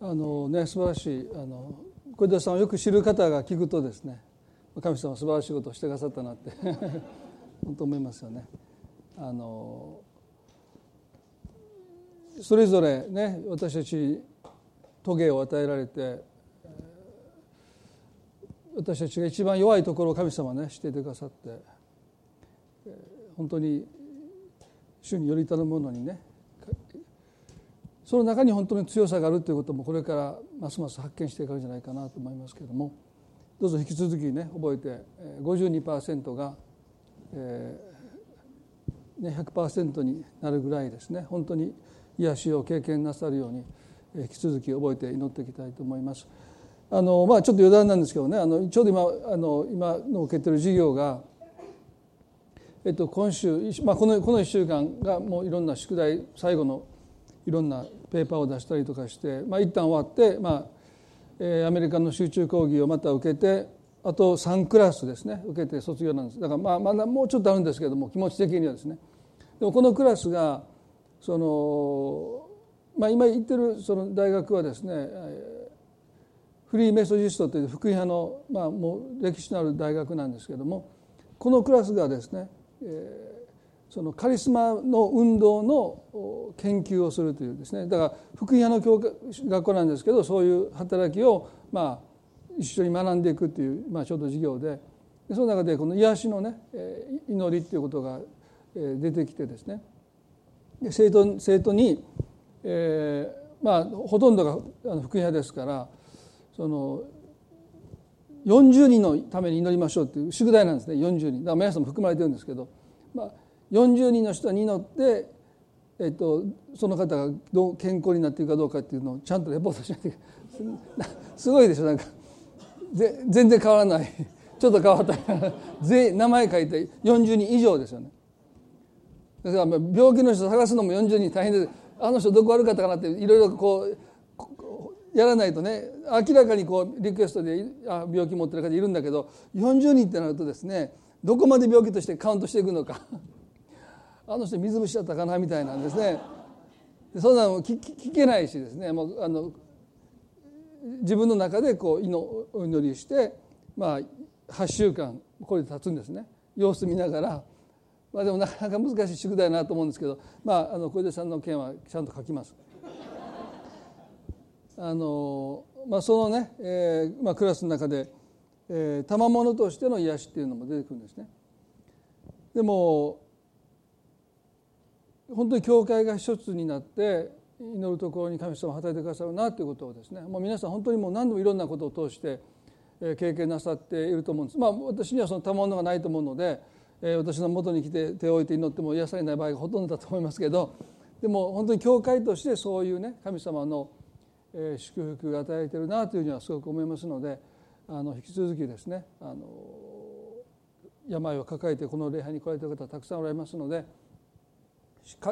あのね素晴らしいあの小出さんをよく知る方が聞くとですね神様素晴らしいことをしてくださったなって 本当思いますよね。あのそれぞれね私たちトゲを与えられて私たちが一番弱いところを神様ね知っていてくださって本当に主により頼む者にねその中に本当に強さがあるということもこれからますます発見していくんじゃないかなと思いますけれどもどうぞ引き続きね覚えて52%が、えーね、100%になるぐらいですね本当に癒しを経験なさるように引き続き覚えて祈っていきたいと思います。あのまあ、ちょっと余談なんですけどねあのちょうど今あの今の受けてる授業が、えっと、今週、まあ、このこの1週間がもういろんな宿題最後のいろんなペーパーを出したりとかして、まあ、一旦終わって、まあえー、アメリカの集中講義をまた受けてあと3クラスですね受けて卒業なんです。だからまあまだもうちょっとあるんですけども気持ち的にはですね。でもこのクラスがその、まあ、今言ってるその大学はですねフリーメソジストという福音派の、まあ、もう歴史のある大学なんですけどもこのクラスがですね、えーそのカリスマの運動の研究をするというですね。だから福音派の教学校なんですけどそういう働きをまあ一緒に学んでいくっていう、まあ、ちょっと授業で。その中でこの癒しのね祈りっていうことが出てきてですね。生徒生徒に、えー、まあほとんどが福音派ですからその40人のために祈りましょうっていう宿題なんですね。40人だから皆さんも含まれてるんですけど、まあ、40人の人に祈って、えっと、その方がどう健康になっているかどうかっていうのをちゃんとレポートしないといけない。す ごいでしょなんか。全然変わらない。ちょっと変わった。全名前書いて40人以上ですよね。だから病気の人探すのも40人大変であの人どこ悪かったかなっていろいろこうやらないとね。明らかにこうリクエストであ病気持ってる方いるんだけど40人ってなるとですねどこまで病気としてカウントしていくのか。あの人水虫だったかなみたいなんですね。そんなの聞聞けないしですね。もうあの自分の中でこうお祈りしてまあ8週間これで経つんですね。様子見ながら、まあ、でもなかなか難しい宿題なと思うんですけど。まああの小出さんの件はちゃんと書きます。あのまあ、そのね、えーまあ、クラスの中で、えー、賜物としての癒しっていうのも出てくるんですね。でも本当に教会が一つになって祈るところに神様を働いてくださるなということをですねもう皆さん本当にもう何度もいろんなことを通して経験なさっていると思うんです。まあ私にはその賜物がないと思うので私の元に来て手を置いて祈っても癒されない場合がほとんどだと思いますけどでも本当に教会としてそういうね神様の祝福が与えているなというふうにはすごく思いますのであの引き続きですねあの病を抱えてこの礼拝に来られている方たくさんおられますので。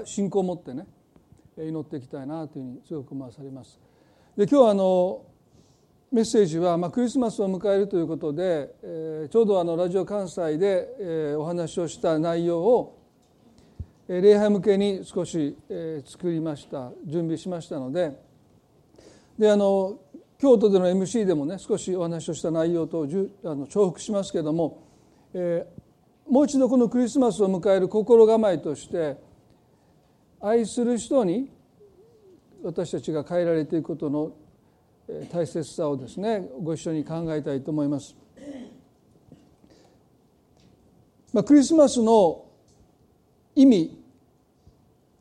信仰を持ってね祈っていきたいなというふうに強く思わされます。で今日はあのメッセージは、まあ、クリスマスを迎えるということで、えー、ちょうどあのラジオ関西で、えー、お話をした内容を、えー、礼拝向けに少し、えー、作りました準備しましたのでであの京都での MC でもね少しお話をした内容とあの重複しますけれども、えー、もう一度このクリスマスを迎える心構えとして愛する人に私たちが変えられていくことの大切さをですねご一緒に考えたいと思います。まあ、クリスマスの意味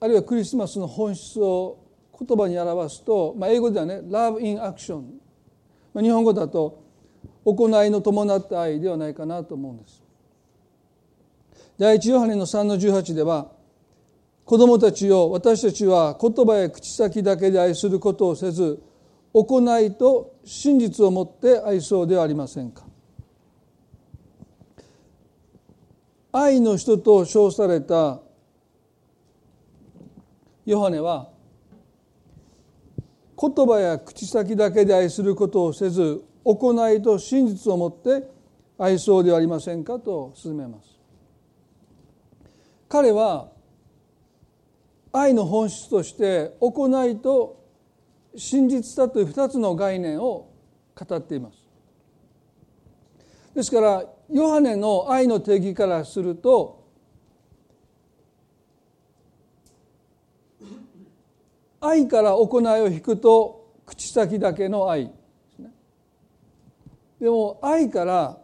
あるいはクリスマスの本質を言葉に表すと、まあ、英語ではね「Love in Action」まあ、日本語だと「行いの伴った愛」ではないかなと思うんです。第一ヨハネの3の18では「子供たちを私たちは言葉や口先だけで愛することをせず行いと真実をもって愛そうではありませんか。愛の人と称されたヨハネは言葉や口先だけで愛することをせず行いと真実をもって愛そうではありませんかと進めます。彼は愛の本質として行いと真実さという2つの概念を語っています。ですからヨハネの愛の定義からすると愛から行いを引くと口先だけの愛。ですねでも愛から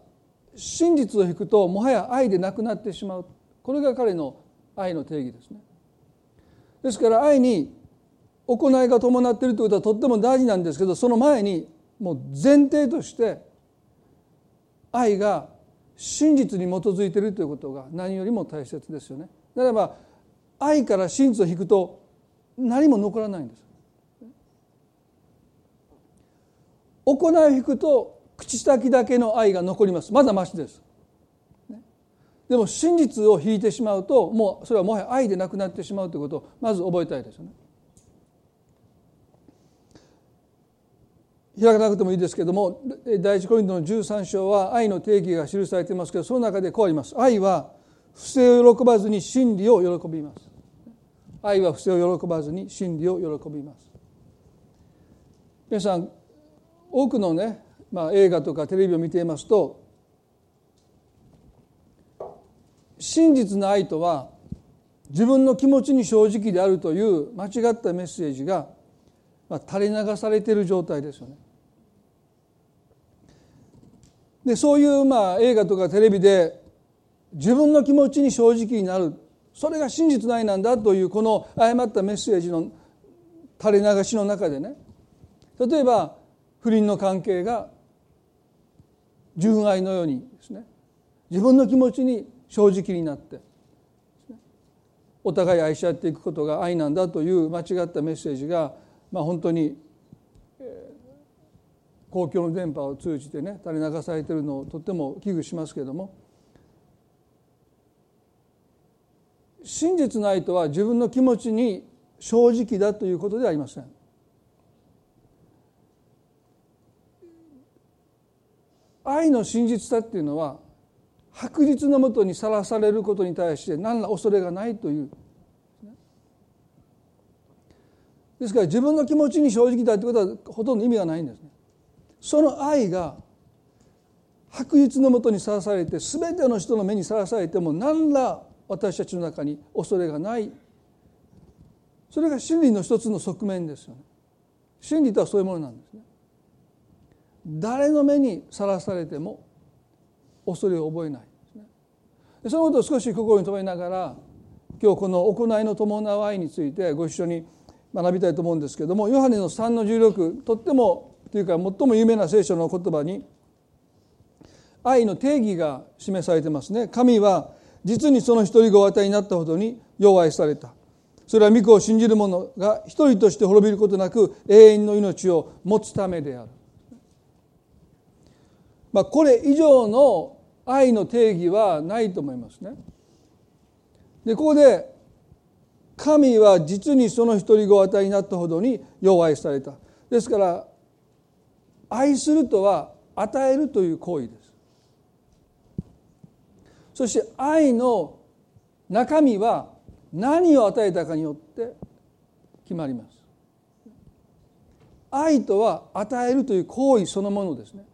真実を引くともはや愛でなくなってしまう。これが彼の愛の定義ですね。ですから愛に行いが伴っているということはとっても大事なんですけどその前にもう前提として愛が真実に基づいているということが何よりも大切ですよね。ならば愛から真実を引くと何も残らないんです。行いを引くと口先だけの愛が残りますまだましです。でも真実を引いてしまうともうそれはもはや愛でなくなってしまうということをまず覚えたいですよね。開かなくてもいいですけども第一コリントの13章は愛の定義が記されていますけどその中でこうあります。愛は不正を喜ばずに真理を喜びます。愛は不正を喜ばずに真理を喜びます。皆さん多くのね、まあ、映画とかテレビを見ていますと真実の愛とは自分の気持ちに正直であるという間違ったメッセージが、まあ、垂れ流されている状態ですよね。でそういうまあ映画とかテレビで自分の気持ちに正直になる。それが真実の愛なんだというこの誤ったメッセージの垂れ流しの中でね。例えば不倫の関係が純愛のようにですね。自分の気持ちに正直になってお互い愛し合っていくことが愛なんだという間違ったメッセージが、まあ、本当に公共の電波を通じてね垂れ流されているのをとっても危惧しますけれども真実の愛とは自分の気持ちに正直だということではありません。愛の真実さっていうのは白日のもとにさらされることに対して何ら恐れがないというですから自分の気持ちに正直だということはほとんど意味がないんですね。その愛が白日のもとにさらされて全ての人の目にさらされても何ら私たちの中に恐れがないそれが真理の一つの側面ですよね。真理とはそういうものなんですね。誰の目にさらされても恐れを覚えない。そのことを少し心に留めながら今日この行いの伴う愛についてご一緒に学びたいと思うんですけれどもヨハネの3の16とってもというか最も有名な聖書の言葉に愛の定義が示されてますね。神は実にその一人ご与えになったほどに弱愛された。それは御子を信じる者が一人として滅びることなく永遠の命を持つためである、まあ、これ以上の愛の定義はないと思いますね。でここで神は実にその一人ご与えになったほどに弱愛された。ですから愛するとは与えるという行為です。そして愛の中身は何を与えたかによって決まります。愛とは与えるという行為そのものですね。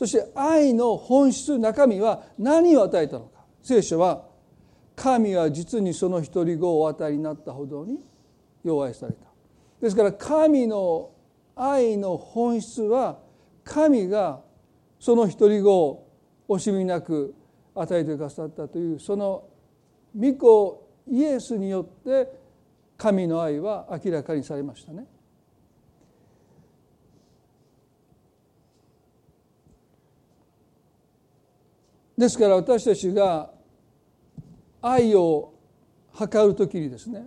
そして愛の本質中身は何を与えたのか聖書は神は実にその一人子をお与えになったほどに弱愛されたですから神の愛の本質は神がその一人子を惜しみなく与えてくださったというその御子イエスによって神の愛は明らかにされましたね。ですから私たちが愛を測る時にですね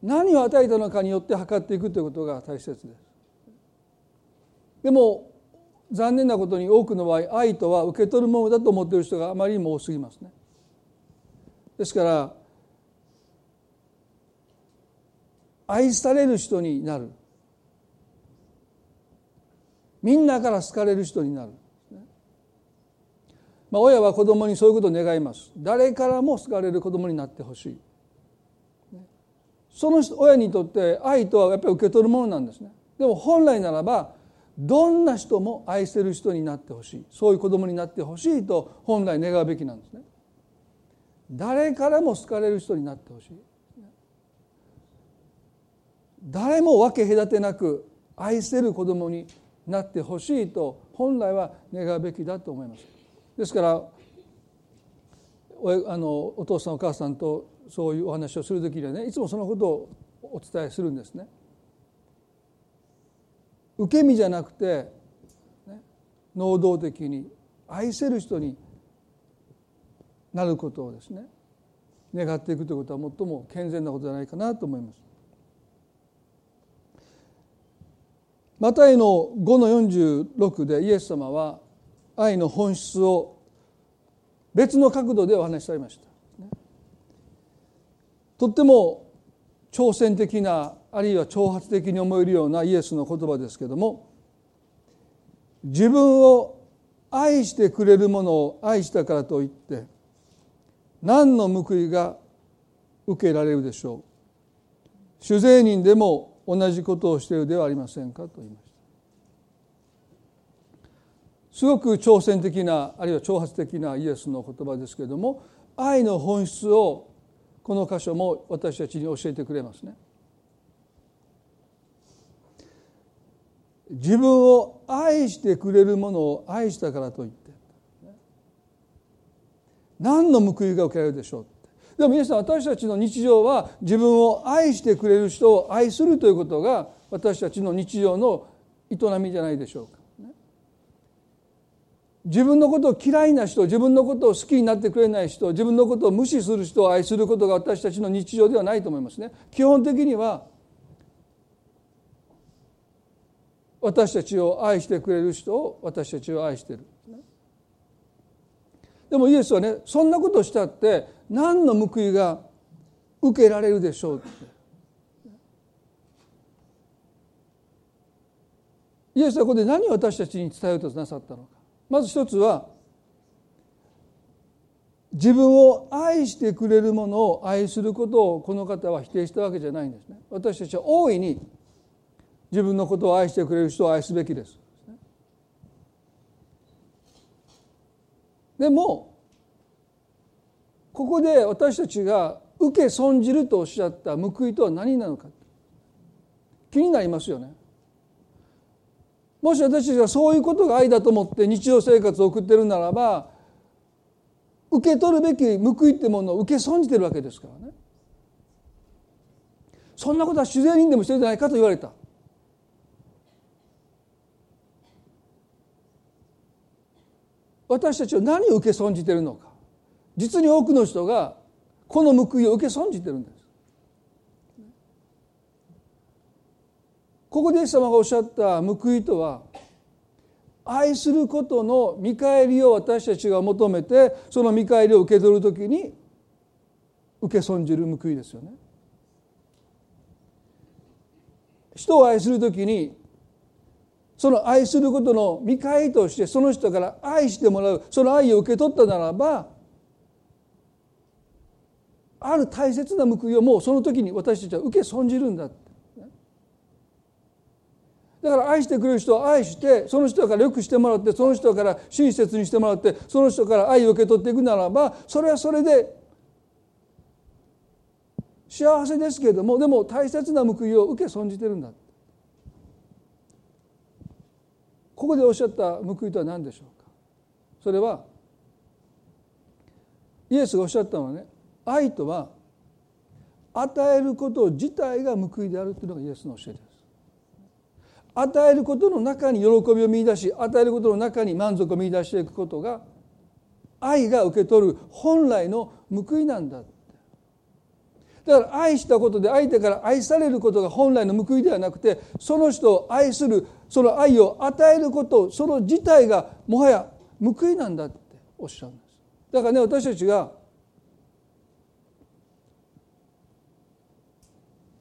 何を与えたのかによって測っていくということが大切です。でも残念なことに多くの場合愛とは受け取るものだと思っている人があまりにも多すぎますね。ですから愛される人になる。みんなから好かれる人になる。まあ、親は子供にそういうことを願います。誰からも好かれる子供になってほしい。その親にとって愛とはやっぱり受け取るものなんですね。でも本来ならばどんな人も愛せる人になってほしい。そういう子供になってほしいと本来願うべきなんですね。誰からも好かれる人になってほしい。誰も分け隔てなく愛せる子供になってほしいと本来は願うべきだと思います。ですからおあのお父さんお母さんとそういうお話をする時にはねいつもそのことをお伝えするんですね。受け身じゃなくて、ね、能動的に愛せる人になることをですね願っていくということは最も健全なことじゃないかなと思います。マタイの5の46でイエス様は愛の本質を別の角度でお話しされました。とっても挑戦的なあるいは挑発的に思えるようなイエスの言葉ですけども自分を愛してくれるものを愛したからといって何の報いが受けられるでしょう。主税人でも同じことをしているではありませんかと言いました。すごく挑戦的なあるいは挑発的なイエスの言葉ですけれども愛の本質をこの箇所も私たちに教えてくれますね。自分を愛してくれるものを愛したからといって何の報いが受けられるでしょうでも皆さん私たちの日常は自分を愛してくれる人を愛するということが私たちの日常の営みじゃないでしょうか。自分のことを嫌いな人自分のことを好きになってくれない人自分のことを無視する人を愛することが私たちの日常ではないと思いますね。基本的には私たちを愛してくれる人を私たちを愛してる。でもイエスはねそんなことしたって何の報いが受けられるでしょうってイエスはここで何を私たちに伝えようとなさったのかまず一つは自分を愛してくれるものを愛することをこの方は否定したわけじゃないんですね。私たちは大いに自分のことを愛してくれる人を愛すべきです。でもここで私たちが受け損じるとおっしゃった報いとは何なのか。気になりますよね。もし私たちがそういうことが愛だと思って日常生活を送ってるならば受け取るべき報いってものを受け損じてるわけですからね。そんなことは自然にでもしてるんじゃないかと言われた。私たちは何を受け損じてるのか。実に多くの人がこの報いを受け損じてるんです。ここでイエス様がおっしゃった報いとは愛することの見返りを私たちが求めてその見返りを受け取るときに受け損じる報いですよね。人を愛するときにその愛することの見返りとしてその人から愛してもらうその愛を受け取ったならばある大切な報いをもうその時に私たちは受け損じるんだだから愛してくれる人を愛してその人からよくしてもらってその人から親切にしてもらってその人から愛を受け取っていくならばそれはそれで幸せですけれどもでも大切な報いを受け損じてるんだ。ここでおっしゃった報いとは何でしょうか？それはイエスがおっしゃったのはね愛とは与えること自体が報いであるというのがイエスの教えです。与えることの中に喜びを見出し与えることの中に満足を見出していくことが愛が受け取る本来の報いなんだだから愛したことで相手から愛されることが本来の報いではなくてその人を愛するその愛を与えることその自体がもはや報いなんだっておっしゃるんです。だからね私たちが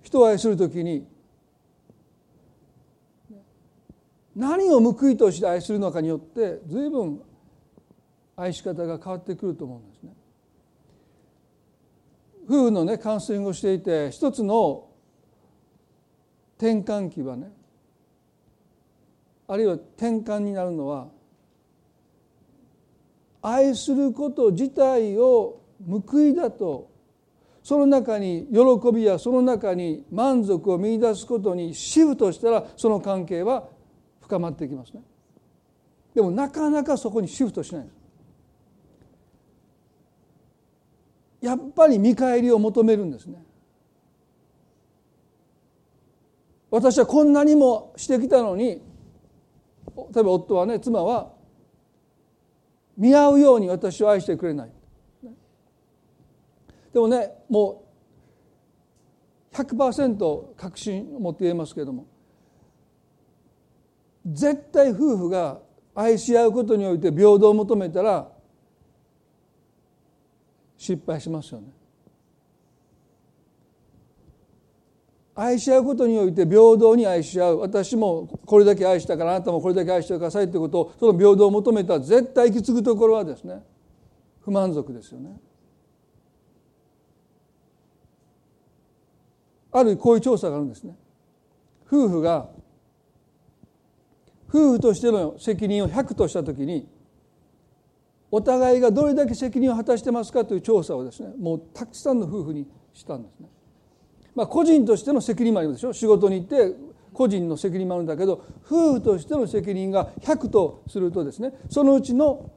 人を愛する時に何を報いとして愛するのかによって随分愛し方が変わってくると思うんですね。夫婦のねカウンセリングをしていて一つの転換期はねあるいは転換になるのは愛すること自体を報いだとその中に喜びやその中に満足を見いだすことにシフトしたらその関係は深まっていきますね。でもなかなかそこにシフトしない。ですやっぱり見返りを求めるんですね。私はこんなにもしてきたのに例えば夫はね妻は見合うように私を愛してくれない。でもねもう100%確信を持って言えますけれども絶対夫婦が愛し合うことにおいて平等を求めたら失敗しますよね。愛し合うことにおいて平等に愛し合う私もこれだけ愛したからあなたもこれだけ愛してくださいということをその平等を求めたら絶対行き継ぐところはですね不満足ですよね。あるこういう調査があるんですね。夫婦が夫婦としての責任を100とした時にお互いがどれだけ責任を果たしてますかという調査をですねもうたくさんの夫婦にしたんですね。まあ、個人としての責任もありますでしょ仕事に行って個人の責任もあるんだけど夫婦としての責任が100とするとですねそのうちの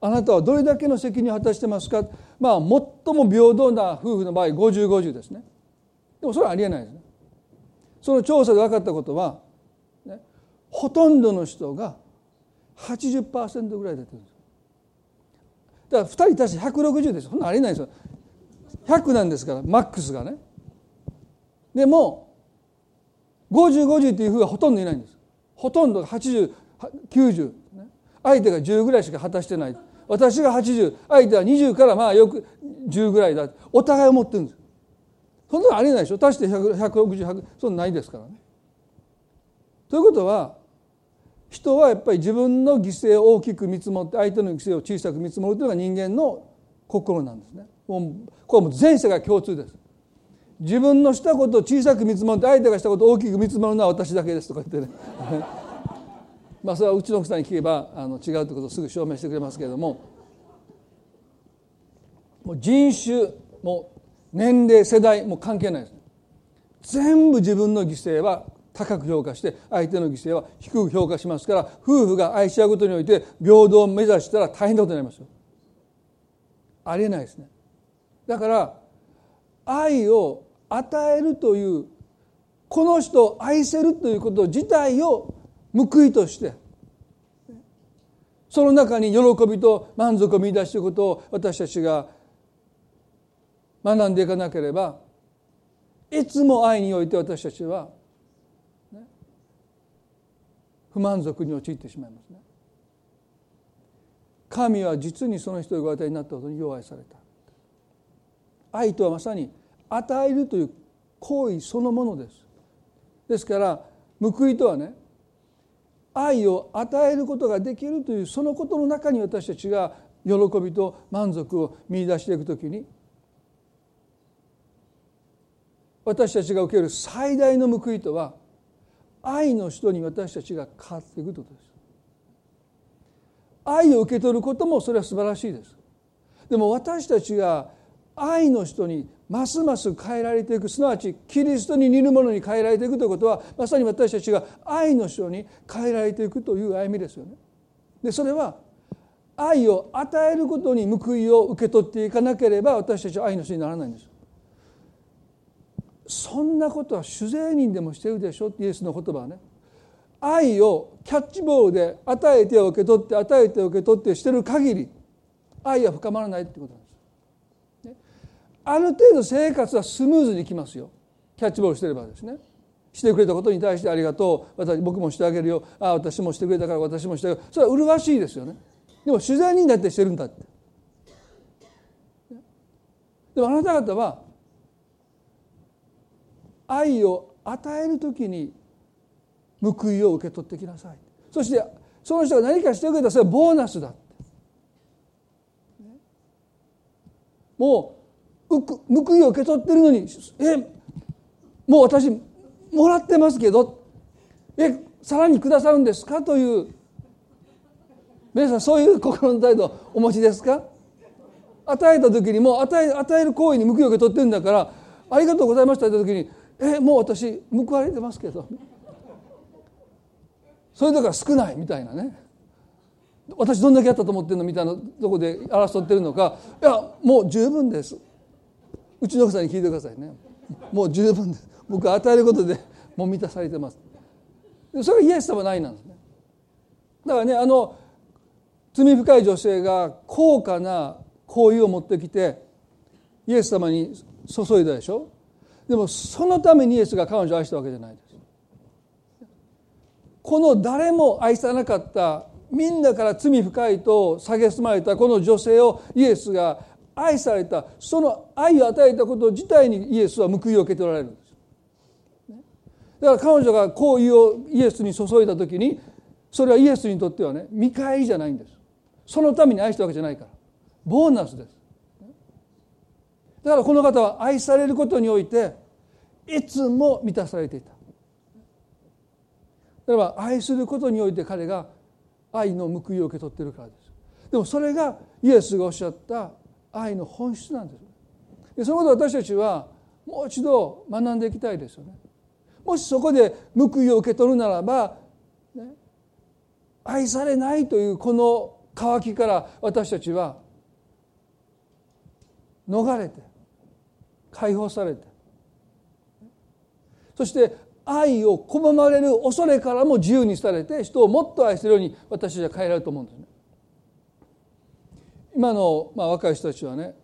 あなたはどれだけの責任を果たしてますか？まあ最も平等な夫婦の場合5050ですね。でもそれはありえないですね。その調査で分かったことは、ほとんどの人が80%ぐらい出てるんですだから2人足して160ですそんなありえないですよ。100なんですからマックスがね。でも5050っていうふうはほとんどいないんですほとんどが8090、相手が10ぐらいしか果たしてない。私が80相手は20からまあよく10ぐらいだ。お互い思ってるんですそんなのありえないでしょ。足して160100そんなないですからね。ということは人はやっぱり自分の犠牲を大きく見積もって相手の犠牲を小さく見積もるというのが人間の心なんですね。もうこれはもう全世界共通です。自分のしたことを小さく見積もって相手がしたことを大きく見積もるのは私だけですとか言ってね。まあそれはうちの奥さんに聞けばあの違うということをすぐ証明してくれますけれども。もう人種も年齢世代も関係ないです。全部自分の犠牲は高く評価して相手の犠牲は低く評価しますから夫婦が愛し合うことにおいて平等を目指したら大変なことになりますよ。ありえないですね。だから愛を与えるというこの人を愛せるということ自体を報いとしてその中に喜びと満足を見出していくことを私たちが学んでいかなければいつも愛において私たちは不満足に陥ってしまいますね。神は実にその人がご与えになったことに弱いされた。愛とはまさに与えるという行為そのものです。ですから報いとはね愛を与えることができるというそのことの中に私たちが喜びと満足を見出していくときに私たちが受ける最大の報いとは愛の人に私たちが変わっていくということです。愛を受け取ることもそれは素晴らしいです。でも私たちが愛の人にますます変えられていくすなわちキリストに似るものに変えられていくということはまさに私たちが愛の人に変えられていくという歩みですよね。でそれは愛を与えることに報いを受け取っていかなければ私たちは愛の人にならないんです。そんなことは主税人でもしてるでしょ？イエスの言葉はね。愛をキャッチボールで与えて受け取って与えて受け取ってしてる限り愛は深まらないってことなんです。ね。ある程度生活はスムーズにいきますよ。キャッチボールしてればですね。してくれたことに対してありがとう。私僕もしてあげるよ。ああ私もしてくれたから私もしてあげる。それは麗しいですよね。でも自然になってしてるんだって。でもあなた方は愛を与える時に報いを受け取ってきなさい。そしてその人が何かしてくれたらそれはボーナスだ。もう報いを受け取ってるのにえもう私もらってますけどえさらにくださるんですかという皆さんそういう心の態度をお持ちですか？与えた時にも与え与える行為に報いを受け取ってるんだからありがとうございましたって時にえもう私報われてますけど。それだから少ないみたいなね。私どんだけやったと思ってるのみたいなとこで争ってるのか。いやもう十分です。うちの奥さんに聞いてくださいね。もう十分です。僕は与えることで もう満たされてます。それがイエス様ないなんですね。だからねあの罪深い女性が高価な香油を持ってきてイエス様に注いだでしょ。でもそのためにイエスが彼女を愛したわけじゃないです。この誰も愛さなかったみんなから罪深いと蔑まれたこの女性をイエスが愛されたその愛を与えたこと自体にイエスは報いを受け取られるんです。だから彼女が好意をイエスに注いだ時にそれはイエスにとってはね見返りじゃないんです。そのために愛したわけじゃないから。ボーナスです。だからこの方は愛されることにおいていつも満たされていた。だから愛することにおいて彼が愛の報いを受け取ってるからです。でもそれがイエスがおっしゃった愛の本質なんです。でそのことを私たちはもう一度学んでいきたいですよね。もしそこで報いを受け取るならば、ね、愛されないというこの渇きから私たちは逃れて解放されてそして愛を拒まれる恐れからも自由にされて人をもっと愛するように私たちは変えられると思うんですね。今の、まあ、若い人たちはね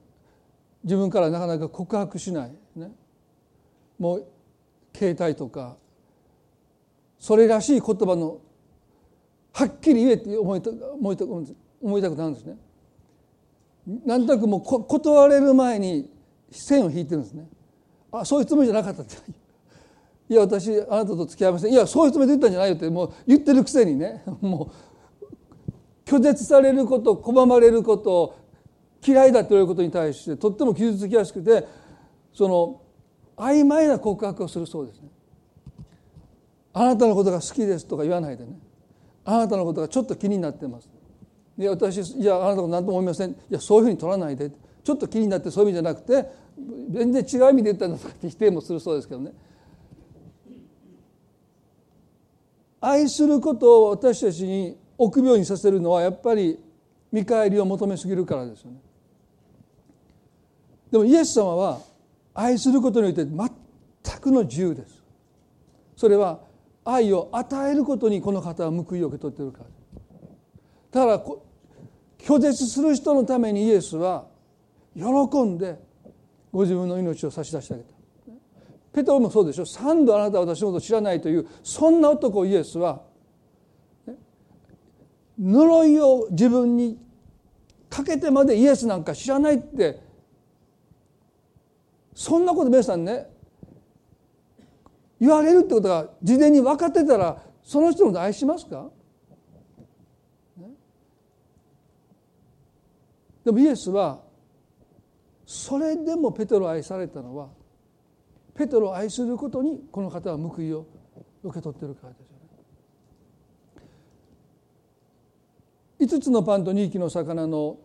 自分からなかなか告白しない、ね、もう携帯とかそれらしい言葉のはっきり言えって思いた思いた思いたくなるんですね。なんとなくもう断れる前に線を引いてるんですね。あそういうつもりじゃなかったって。いや私あなたと付き合いません。いやそういうつもりで言ったんじゃないよってもう言ってるくせにね。もう拒絶されること拒まれること嫌いだって言われることに対してとっても傷つきやすくてその曖昧な告白をするそうですね。あなたのことが好きですとか言わないでね。あなたのことがちょっと気になってます。いや私いやあなたのこと何とも思いません。いやそういうふうに取らないで。ちょっと気になってそういう意味じゃなくて全然違う意味で言ったんだとかって否定もするそうですけどね愛することを私たちに臆病にさせるのはやっぱり見返りを求めすぎるからですよね。でもイエス様は愛することによって全くの自由です。それは愛を与えることにこの方は報いを受け取っているからだから拒絶する人のためにイエスは喜んでご自分の命を差し出してあげた。ペトロもそうでしょ。三度あなたは私のことを知らないというそんな男イエスは呪いを自分にかけてまでイエスなんか知らないってそんなこと皆さんね言われるってことが事前に分かってたらその人のこと愛しますか？でもイエスはそれでもペテロを愛されたのはペテロを愛することにこの方は報いを受け取っているからですよね。5つのパンと2匹の魚の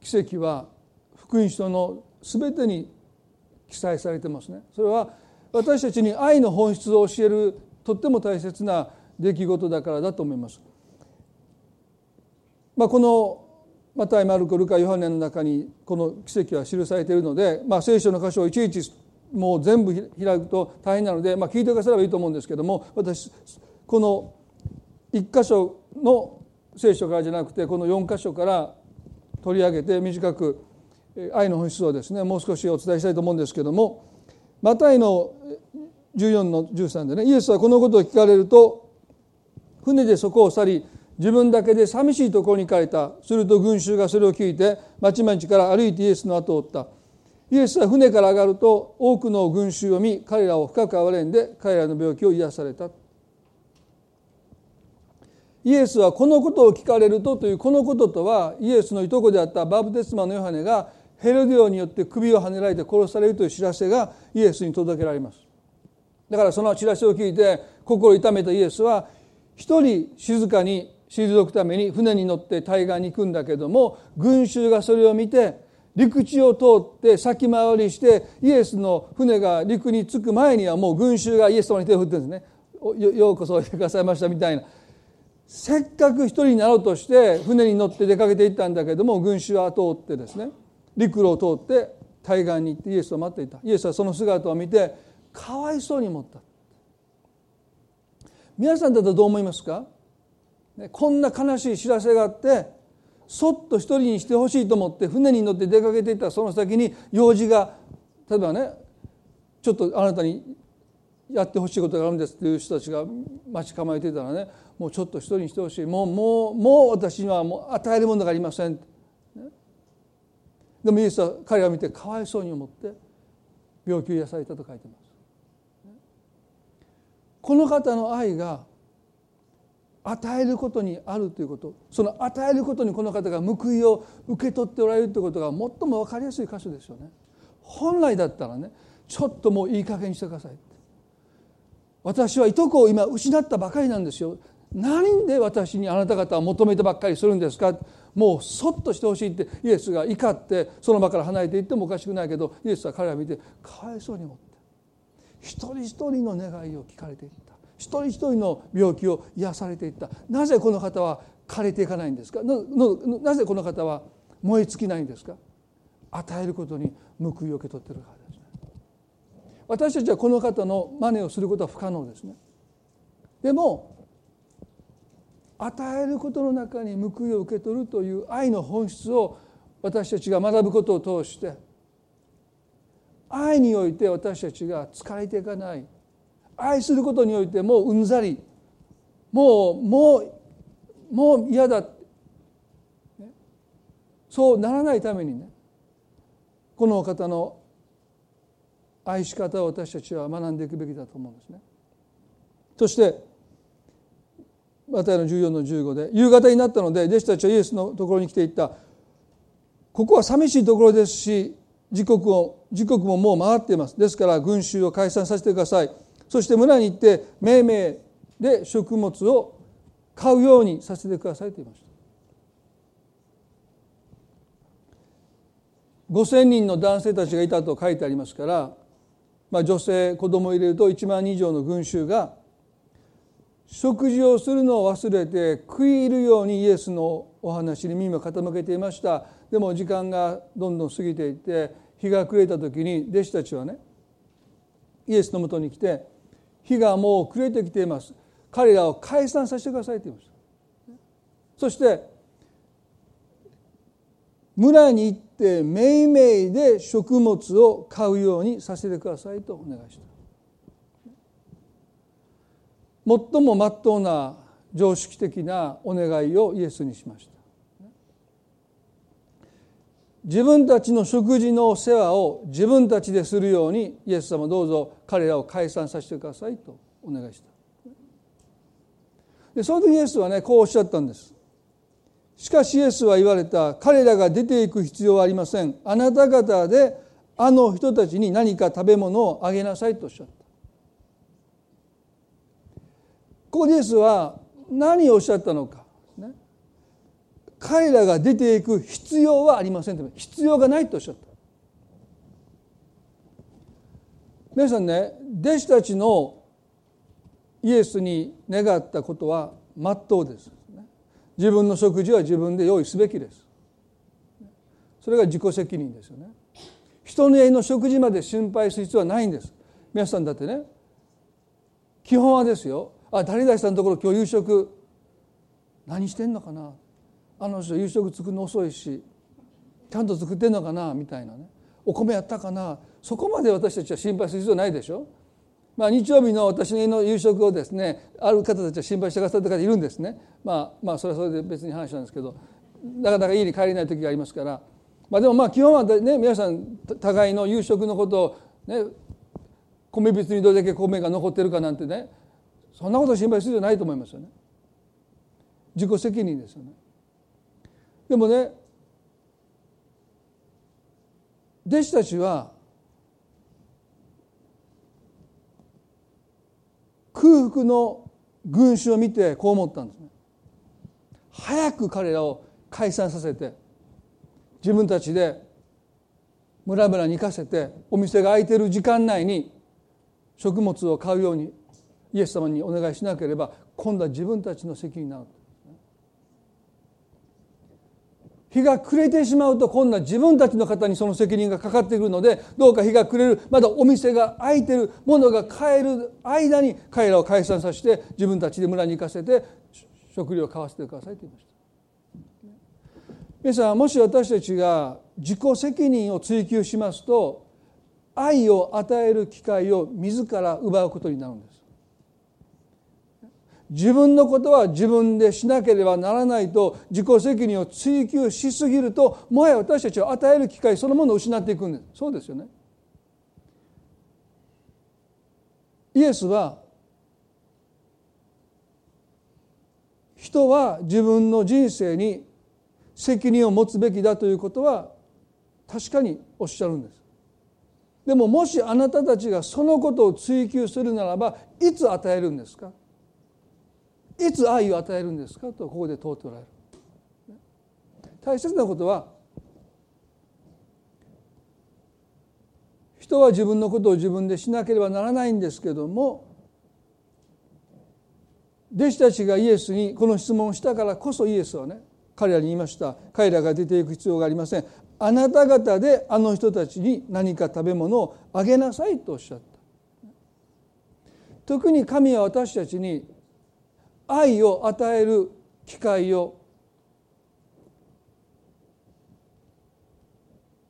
奇跡は福音書の全てに記載されてますね。それは私たちに愛の本質を教えるとっても大切な出来事だからだと思います。まあ、このマタイ・マルコ・ルカ・ヨハネの中にこの奇跡は記されているので、まあ、聖書の箇所をいちいちもう全部開くと大変なので、まあ、聞いてくださればいいと思うんですけども私この1箇所の聖書からじゃなくてこの4箇所から取り上げて短く愛の本質をですねもう少しお伝えしたいと思うんですけどもマタイの14の13でねイエスはこのことを聞かれると船でそこを去り自分だけで寂しいところに行かれたすると群衆がそれを聞いて町々から歩いてイエスの後を追った。イエスは船から上がると多くの群衆を見彼らを深く憐れんで彼らの病気を癒された。イエスはこのことを聞かれるとというこのこととはイエスのいとこであったバブテスマのヨハネがヘロデオによって首をはねられて殺されるという知らせがイエスに届けられます。だからそのチラシを聞いて心を痛めたイエスは一人静かに退くために船に乗って対岸に行くんだけども群衆がそれを見て陸地を通って先回りしてイエスの船が陸に着く前にはもう群衆がイエス様に手を振ってるんですね。ようこそおいでくださいましたみたいな。せっかく一人になろうとして船に乗って出かけていったんだけども群衆は通ってですね。陸路を通って対岸に行ってイエスを待っていた。イエスはその姿を見てかわいそうに思った。皆さんだとどう思いますか？こんな悲しい知らせがあってそっと一人にしてほしいと思って船に乗って出かけていったその先に用事が例えばねちょっとあなたにやってほしいことがあるんですっていう人たちが待ち構えていたらねもうちょっと一人にしてほしい。もうもうもう私にはもう与えるものがありません、ね、でもイエスは彼を見てかわいそうに思って病気を癒されたと書いてます。この方の愛が与えることにあるということ。その与えることにこの方が報いを受け取っておられるということが最も分かりやすい箇所ですよね。本来だったらねちょっともういい加減にしてください私はいとこを今失ったばかりなんですよ。何で私にあなた方は求めてばっかりするんですか？もうそっとしてほしいってイエスが怒ってその場から離れていってもおかしくないけどイエスは彼らを見てかわいそうに思って。一人一人の願いを聞かれていった一人一人の病気を癒されていった。なぜこの方は枯れていかないんですか？なぜこの方は燃え尽きないんですか？与えることに報いを受け取ってるからですね。私たちはこの方の真似をすることは不可能ですね。でも与えることの中に報いを受け取るという愛の本質を私たちが学ぶことを通して愛において私たちが疲れていかない愛することにおいてもううんざり。もうもうもう嫌だ、そうならないためにね。この方の愛し方を私たちは学んでいくべきだと思うんですね。そしてマタイの14の15で夕方になったので弟子たちはイエスのところに来ていった。ここは寂しいところですし時刻を時刻ももう回っています。ですから群衆を解散させてください。そして村に行って命名で食物を買うようにさせてくださいと言いました。5,000人の男性たちがいたと書いてありますから、まあ、女性子供を入れると1万人以上の群衆が食事をするのを忘れて食い入るようにイエスのお話に耳を傾けていました。でも時間がどんどん過ぎていって日が暮れた時に弟子たちはねイエスのもとに来て日がもう暮れてきています。彼らを解散させてくださいと言いました。そして村に行ってめいめいで食物を買うようにさせてくださいとお願いした。最も真っ当な常識的なお願いをイエスにしました。自分たちの食事の世話を自分たちでするようにイエス様どうぞ彼らを解散させてくださいとお願いした。でその時イエスはねこうおっしゃったんです。しかしイエスは言われた彼らが出ていく必要はありません。あなた方であの人たちに何か食べ物をあげなさいとおっしゃった。ここでイエスは何をおっしゃったのか。彼らが出ていく必要はありませんと。必要がないとおっしゃった。皆さんね弟子たちのイエスに願ったことは真っ当です。自分の食事は自分で用意すべきです。それが自己責任ですよね。人の家の食事まで心配する必要はないんです。皆さんだってね基本はですよ。あ誰々さんのところ今日夕食何してんのかな。あの人夕食作るの遅いしちゃんと作ってんのかなみたいなね。お米やったかな。そこまで私たちは心配する必要ないでしょ。まあ、日曜日の私の夕食をですねある方たちは心配してくださった方いるんですね、まあ、まあそれはそれで別に話なんですけどなかなか家に帰れない時がありますから、まあ、でもまあ基本はね皆さん互いの夕食のことをね米びつにどれだけ米が残ってるかなんてねそんなこと心配する必要ないと思いますよね。自己責任ですよね。でもね弟子たちは空腹の群衆を見てこう思ったんですね。早く彼らを解散させて自分たちで村々に行かせてお店が開いてる時間内に食物を買うようにイエス様にお願いしなければ今度は自分たちの責任になる日が暮れてしまうと今度は自分たちの方にその責任がかかってくるのでどうか日が暮れるまだお店が開いてるものが買える間に彼らを解散させて自分たちで村に行かせて食料を買わせてくださいと言いました。皆さんもし私たちが自己責任を追求しますと愛を与える機会を自ら奪うことになるんです。自分のことは自分でしなければならないと自己責任を追求しすぎるともはや私たちは与える機会そのものを失っていくんです。そうですよね。イエスは人は自分の人生に責任を持つべきだということは確かにおっしゃるんです。でももしあなたたちがそのことを追求するならばいつ与えるんですか？いつ愛を与えるんですか？とここで問うておられる。大切なことは人は自分のことを自分でしなければならないんですけども弟子たちがイエスにこの質問をしたからこそイエスはね彼らに言いました。彼らが出ていく必要がありません。あなた方であの人たちに何か食べ物をあげなさいとおっしゃった。特に神は私たちに愛を与える機会を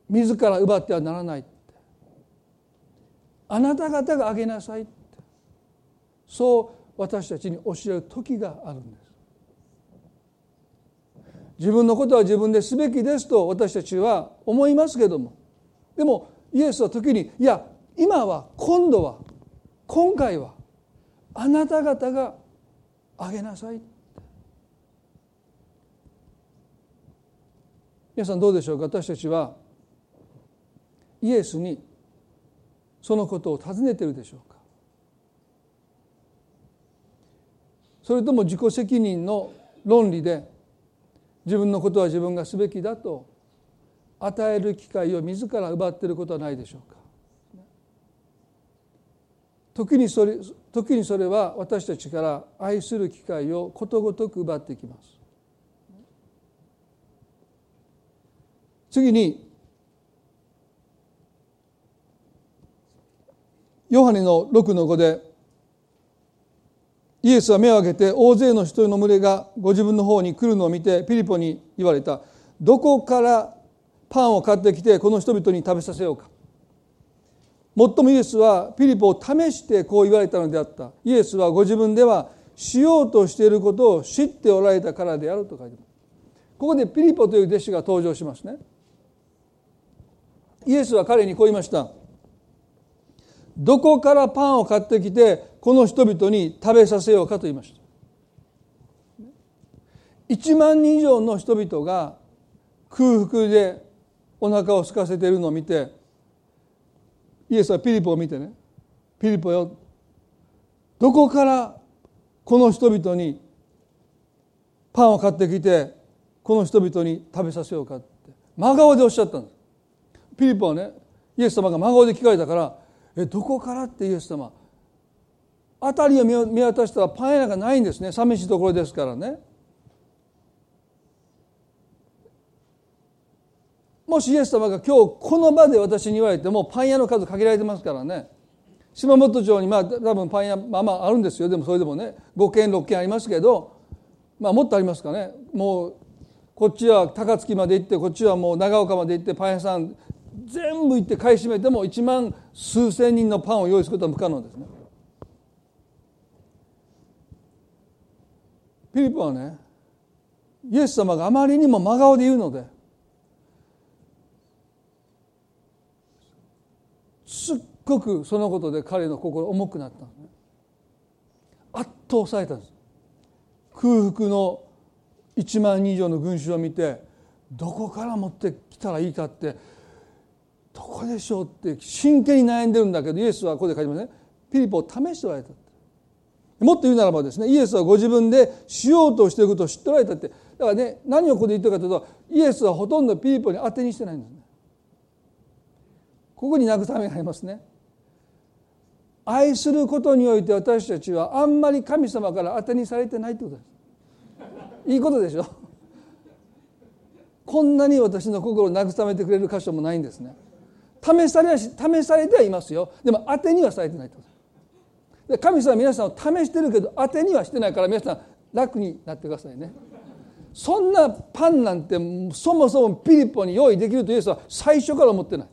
自ら奪ってはならないあなた方があげなさいそう私たちに教える時があるんです。自分のことは自分ですべきですと私たちは思いますけども。でもイエスは時にいや今は今度は今回はあなた方があげなさい。皆さんどうでしょうか？私たちはイエスにそのことを尋ねてるでしょうか？それとも自己責任の論理で自分のことは自分がすべきだと与える機会を自ら奪っていることはないでしょうか？時にそれ時にそれは私たちから愛する機会をことごとく奪ってきます。次にヨハネの6の5でイエスは目を開けて大勢の人の群れがご自分の方に来るのを見てピリポに言われた。どこからパンを買ってきてこの人々に食べさせようか。もっともイエスはピリポを試してこう言われたのであった。イエスはご自分ではしようとしていることを知っておられたからであると書いてます。ここでピリポという弟子が登場しますね。イエスは彼にこう言いました。どこからパンを買ってきてこの人々に食べさせようかと言いました。1万人以上の人々が空腹でお腹を空かせているのを見てイエスはピリポを見てね。ピリポよ。どこからこの人々にパンを買ってきてこの人々に食べさせようかって。真顔でおっしゃったんですピリポはねイエス様が真顔で聞かれたから「えどこから?」ってイエス様。辺りを見渡したらパン屋がないんですね。寂しいところですからね。もしイエス様が今日この場で私に言われてもパン屋の数限られてますからね。島本町にまあ多分パン屋まあまああるんですよ。でもそれでもね。5軒6軒ありますけど。まあもっとありますかね。もうこっちは高槻まで行ってこっちはもう長岡まで行ってパン屋さん全部行って買い占めても1万数千人のパンを用意することは不可能ですね。ピリポはねイエス様があまりにも真顔で言うのですっごくそのことで彼の心重くなったんですね。圧倒されたんです。空腹の1万人以上の群衆を見てどこから持ってきたらいいかってどこでしょうって真剣に悩んでるんだけどイエスはここで書いてますね。ピリポを試しておられたもっと言うならばですねイエスはご自分でしようとしていることを知っておられたって。だからね何をここで言ってるかというとイエスはほとんどピリポに当てにしてないんです。ここに慰めがありますね。愛することにおいて私たちはあんまり神様から当てにされてないってことです。いいことでしょこんなに私の心を慰めてくれる箇所もないんですね。試されは試されてはいますよでも当てにはされてないってことで神様は皆さんを試してるけど当てにはしてないから皆さん楽になってくださいねそんなパンなんてそもそもピリポに用意できるとイエスは最初から思ってない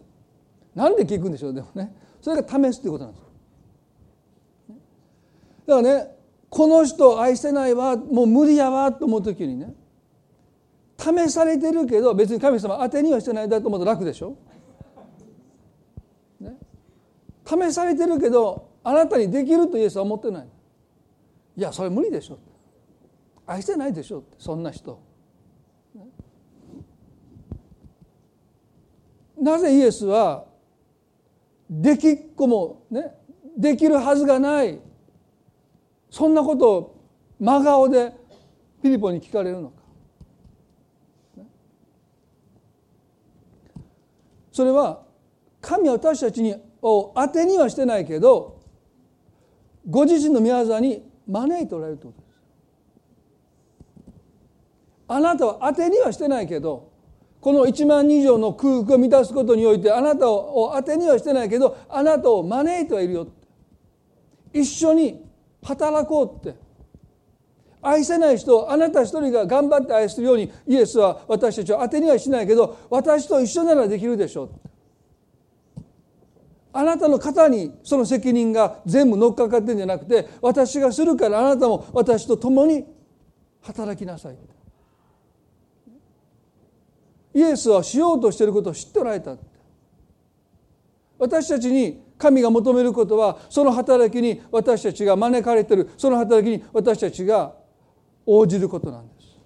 なんで聞くんでしょうでもね。それが試すということなんですだからねこの人愛せないわもう無理やわと思う時にね試されてるけど別に神様当てにはしてないだと思うと楽でしょ。試されてるけどあなたにできるとイエスは思ってない。いやそれ無理でしょ。愛してないでしょそんな人。なぜイエスはできっこもねできるはずがない。そんなことを真顔でピリポに聞かれるのか。それは神は私たちにを当てにはしてないけどご自身の宮沢に招いておられるということです。あなたは当てにはしてないけどこの1万人以上の空腹を満たすことにおいてあなたを当てにはしてないけどあなたを招いてはいるよ一緒に働こうって。愛せない人をあなた一人が頑張って愛するようにイエスは私たちを当てにはしないけど私と一緒ならできるでしょうあなたの肩にその責任が全部乗っかかってるんじゃなくて私がするからあなたも私と共に働きなさいイエスはしようとしていることを知っておられた私たちに神が求めることはその働きに私たちが招かれている。その働きに私たちが応じることなんです。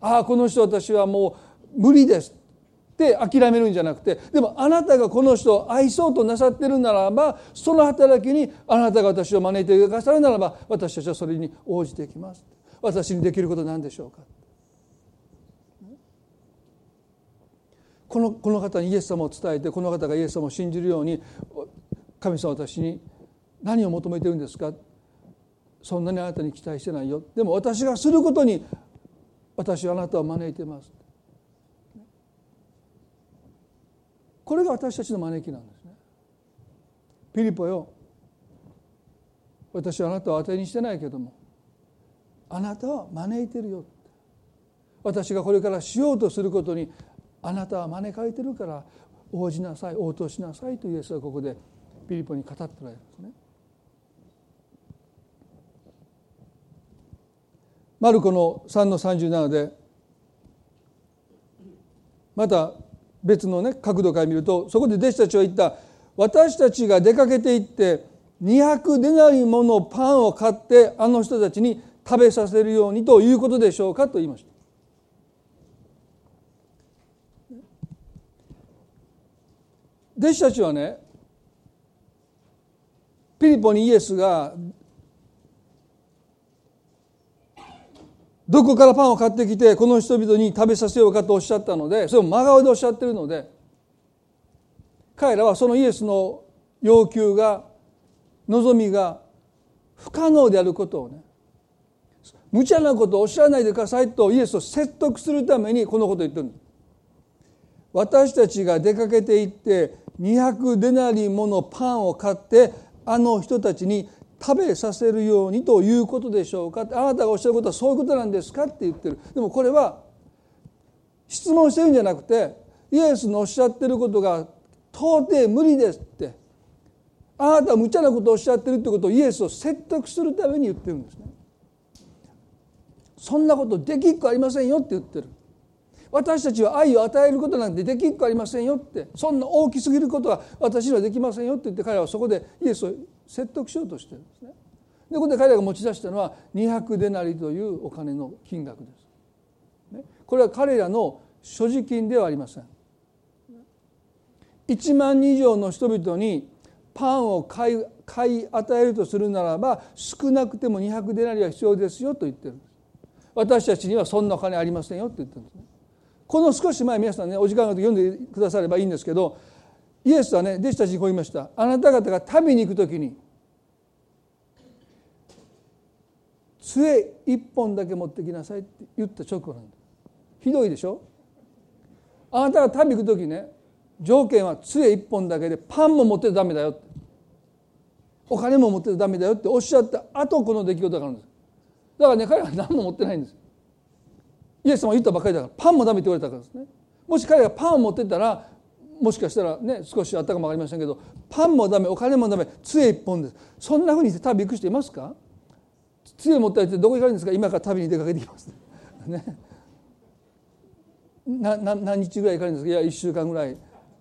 ああこの人私はもう無理ですって諦めるんじゃなくてでもあなたがこの人を愛そうとなさってるならばその働きにあなたが私を招いてくださるならば私たちはそれに応じていきます。私にできることは何でしょうか。このこの方にイエス様を伝えてこの方がイエス様を信じるように神様私に何を求めてるんですか？そんなにあなたに期待してないよ。でも私がすることに私はあなたを招いてます。これが私たちの招きなんですね。ピリポよ。私はあなたを当てにしてないけどもあなたは招いてるよ私がこれからしようとすることにあなたは招かれてるから応じなさい応答しなさいとイエスはここでピリポに語っておられるんですね。マルコの3の37でまた別のね角度から見るとそこで弟子たちは言った私たちが出かけていって200デナリものパンを買ってあの人たちに食べさせるようにということでしょうかと言いました。弟子たちはねピリポにイエスがどこからパンを買ってきてこの人々に食べさせようかとおっしゃったのでそれを真顔でおっしゃってるので彼らはそのイエスの要求が望みが不可能であることをね無茶なことをおっしゃらないでくださいとイエスを説得するためにこのことを言ってるんです。私たちが出かけていって200デナリものパンを買ってあの人たちに食べさせるようにということでしょうか。あなたがおっしゃることはそういうことなんですかって言ってる。でもこれは質問してるんじゃなくてイエスのおっしゃってることが到底無理ですって。あなたは無茶なことをおっしゃってるってことをイエスを説得するために言ってるんですね。そんなことできっこありませんよって言ってる。私たちは愛を与えることなんてできっこありませんよってそんな大きすぎることは私にはできませんよって言って彼らはそこでイエスを説得しようとしてるんですね。でここで彼らが持ち出したのは200デナリというお金の金額です。これは彼らの所持金ではありません。1万人以上の人々にパンを買い買い与えるとするならば少なくても200デナリは必要ですよと言ってるんです私たちにはそんなお金ありませんよって言ってるんですねこの少し前皆さんねお時間が読んでくださればいいんですけどイエスはね弟子たちにこう言いました。あなた方が旅に行く時に杖一本だけ持ってきなさいって言った直後なんだ。ひどいでしょ？あなたが旅行く時ね条件は杖一本だけでパンも持ってダメだよって。お金も持ってダメだよっておっしゃった後この出来事があるんです。だからね彼は何も持ってないんです。イエス様言ったばかりだからパンもダメって言われたからですね。もし彼がパンを持ってたらもしかしたらね少しあったかも分かりませんけどパンもダメお金もダメ杖一本です。そんなふうにして旅行く人いますか？杖持ったりってどこ行かれるんですか？今から旅に出かけてきます。ね。なな何日ぐらい行かれるんですか？いや1週間ぐらい。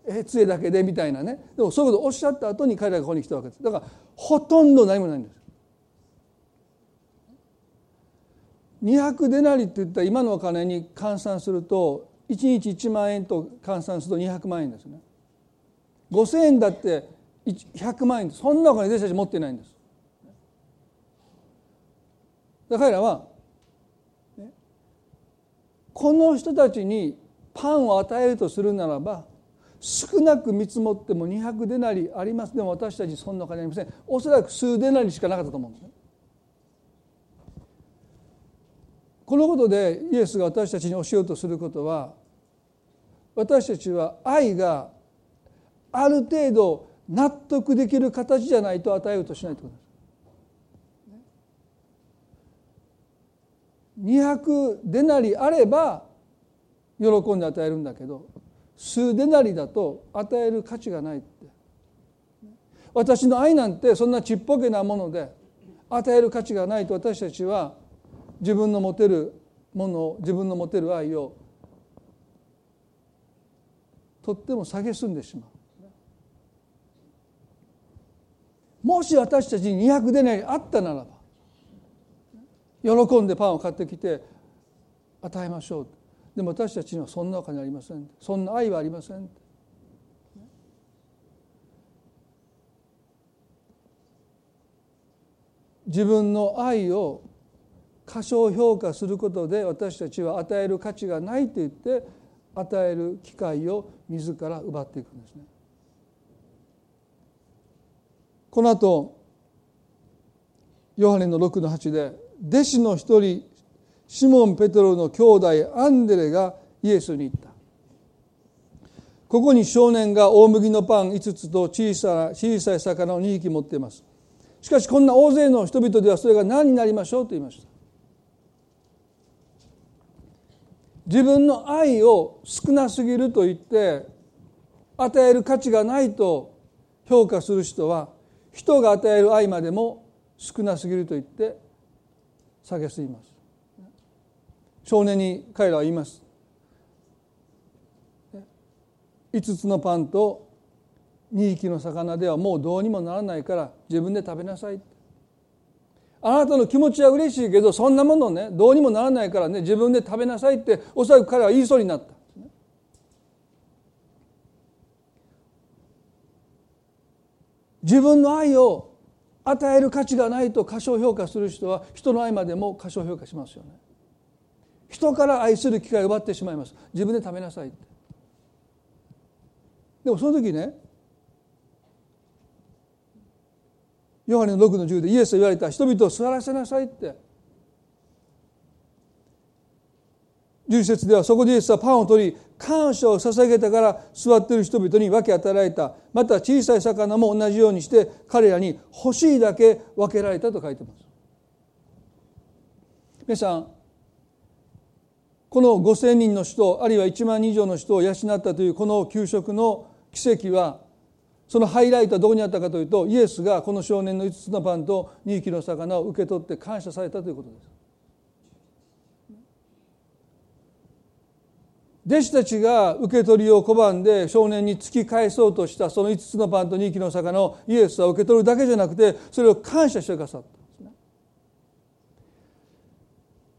え杖だけでみたいなね。でもそういうことをおっしゃった後に彼らがここに来たわけです。だからほとんど何もないんです。200デナリっていったら今のお金に換算すると1日1万円と換算すると200万円ですね。5,000円だって100万円そんなお金弟子たち持ってないんです。だから彼らはこの人たちにパンを与えるとするならば少なく見積もっても200デナリあります。でも私たちそんなお金ありません。おそらく数デナリしかなかったと思うんですね。このことでイエスが私たちに教えようとすることは私たちは愛がある程度納得できる形じゃないと与えようとしないということです。200デナリあれば喜んで与えるんだけど数デナリだと与える価値がないって。私の愛なんてそんなちっぽけなもので与える価値がないと私たちは自分の持てるものを自分の持てる愛をとっても蔑んでしまう。もし私たちに200デナリあったならば喜んでパンを買ってきて与えましょう。でも私たちにはそんなお金ありませんそんな愛はありません。自分の愛を過小評価することで私たちは与える価値がないと言って与える機会を自ら奪っていくんですね。この後ヨハネの6の8で弟子の一人シモン・ペトロの兄弟アンデレがイエスに言った。ここに少年が大麦のパン5つと小さな小さい魚を2匹持っています。しかしこんな大勢の人々ではそれが何になりましょうと言いました。自分の愛を少なすぎると言って与える価値がないと評価する人は人が与える愛までも少なすぎると言って蔑みます。少年に彼らは言います。5つのパンと2匹の魚ではもうどうにもならないから自分で食べなさいって。あなたの気持ちは嬉しいけどそんなものねどうにもならないからね自分で食べなさいっておそらく彼は言いそうになった。自分の愛を与える価値がないと過小評価する人は人の愛までも過小評価しますよね。人から愛する機会を奪ってしまいます。自分で食べなさいって。でもその時ねヨハネの6の10でイエスは言われた人々を座らせなさいって。十節ではそこでイエスはパンを取り感謝を捧げたから座っている人々に分け与えられた。また小さい魚も同じようにして彼らに欲しいだけ分けられたと書いてます。皆さんこの5,000人の人あるいは1万人以上の人を養ったというこの給食の奇跡はそのハイライトはどこにあったかというとイエスがこの少年の5つのパンと2匹の魚を受け取って感謝されたということです弟子たちが受け取りを拒んで少年に突き返そうとしたその5つのパンと2匹の魚をイエスは受け取るだけじゃなくてそれを感謝してくださったんですね。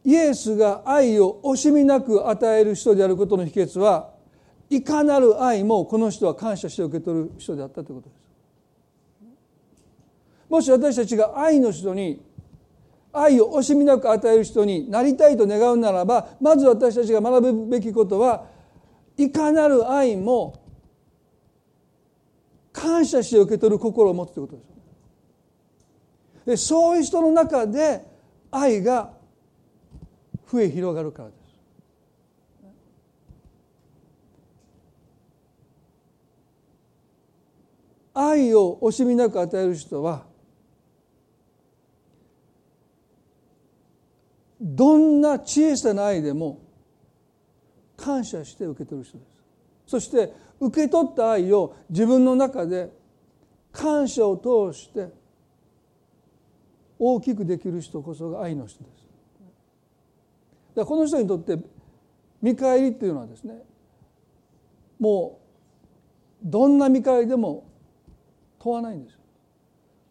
イエスが愛を惜しみなく与える人であることの秘訣はいかなる愛もこの人は感謝して受け取る人であったということです。もし私たちが愛の人に愛を惜しみなく与える人になりたいと願うならばまず私たちが学ぶべきことはいかなる愛も感謝して受け取る心を持つということですでそういう人の中で愛が増え広がるからです愛を惜しみなく与える人はどんな小さな愛でも感謝して受け取る人ですそして受け取った愛を自分の中で感謝を通して大きくできる人こそが愛の人です。だこの人にとって見返りっていうのはですねもうどんな見返りでも問わないんです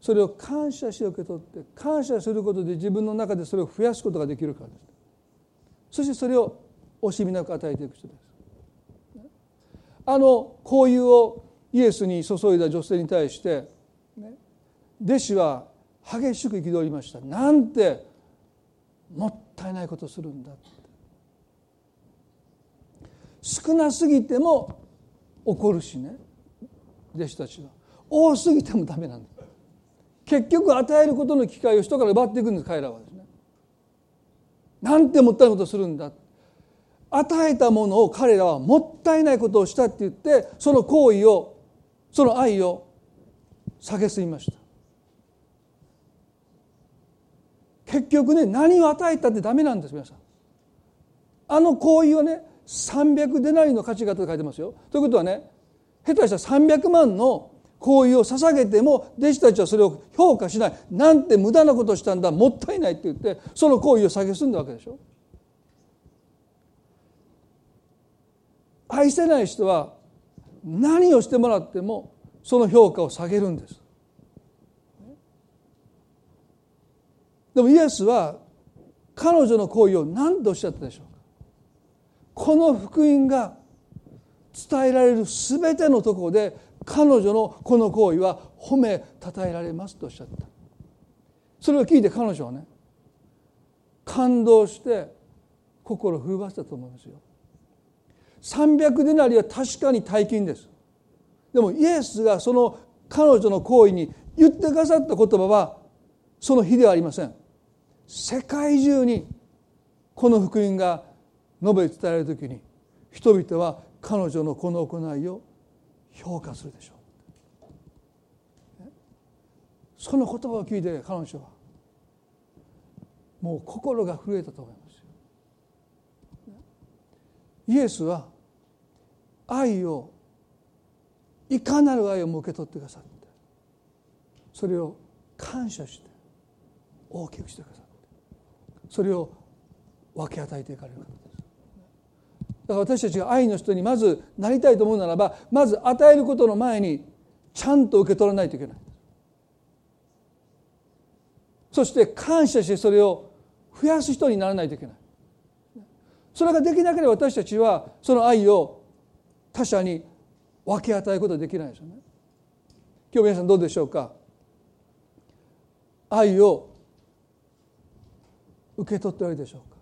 それを感謝して受け取って感謝することで自分の中でそれを増やすことができるからです。そしてそれを惜しみなく与えていく人です。あの交友をイエスに注いだ女性に対して、弟子は激しく憤りました。なんてもったいないことするんだ少なすぎても怒るしね弟子たちは。多すぎてもダメなんだ。結局与えることの機会を人から奪っていくんです彼らはですね。なんてもったいないことするんだ。与えたものを彼らはもったいないことをしたって言ってその行為をその愛を蔑みました。結局ね何を与えたってダメなんです皆さん。あの行為はね300デナリの価値がと書いてますよ。ということはね下手したら300万の行為を捧げても弟子たちはそれを評価しない。なんて無駄なことをしたんだ。もったいないって言ってその行為を蔑んだわけでしょ。愛せない人は何をしてもらってもその評価を下げるんです。でもイエスは彼女の行為を何とおっしゃったでしょうか。この福音が伝えられる全てのところで彼女のこの行為は褒めたたえられますとおっしゃった。それを聞いて彼女はね感動して心を震わせたと思いますよ。300デナリは確かに大金です。でもイエスがその彼女の行為に言ってくださった言葉はその日ではありません。世界中にこの福音が述べ伝えられる時に人々は彼女のこの行いを評価するでしょ。うその言葉を聞いて彼女はもう心が震えたと思いますイエスは愛をいかなる愛を受け取ってくださってそれを感謝して大きくしてくださってそれを分け与えていかれる方。だから私たちが愛の人にまずなりたいと思うならばまず与えることの前にちゃんと受け取らないといけない。そして感謝してそれを増やす人にならないといけない。それができなければ私たちはその愛を他者に分け与えることはできないですよね。今日皆さんどうでしょうか？愛を受け取っておるでしょうか？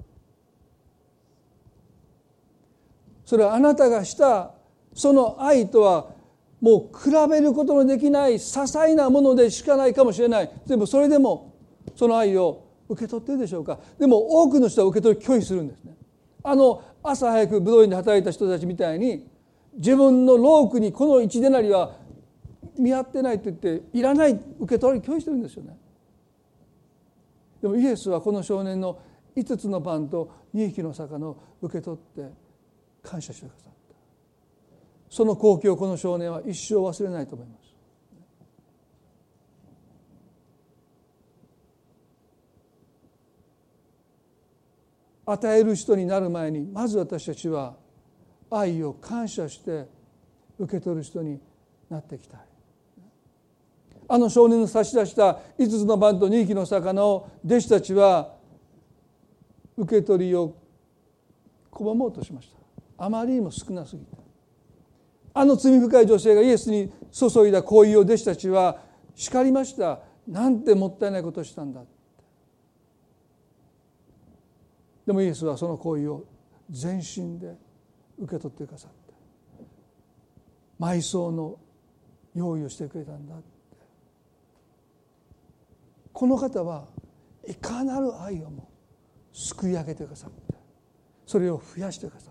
それはあなたがしたその愛とはもう比べることのできない些細なものでしかないかもしれない。でもそれでもその愛を受け取ってるでしょうか。でも多くの人は受け取り拒否するんですね。あの朝早く武道院で働いた人たちみたいに自分の労苦にこの一でなりは見合ってないと言っていらない受け取り拒否してるんですよね。でもイエスはこの少年の5つのパンと2匹の魚を受け取って感謝してくださった。その光景をこの少年は一生忘れないと思います。与える人になる前にまず私たちは愛を感謝して受け取る人になっていきた。いあの少年の差し出した5つの番と2匹の魚を弟子たちは受け取りを拒もうとしました。あまりにも少なすぎた。あの罪深い女性がイエスに注いだ行為を弟子たちは叱りました。なんてもったいないことをしたんだでもイエスはその行為を全身で受け取ってくださって埋葬の用意をしてくれたんだ。この方はいかなる愛をもすくい上げてくださってそれを増やしてくださって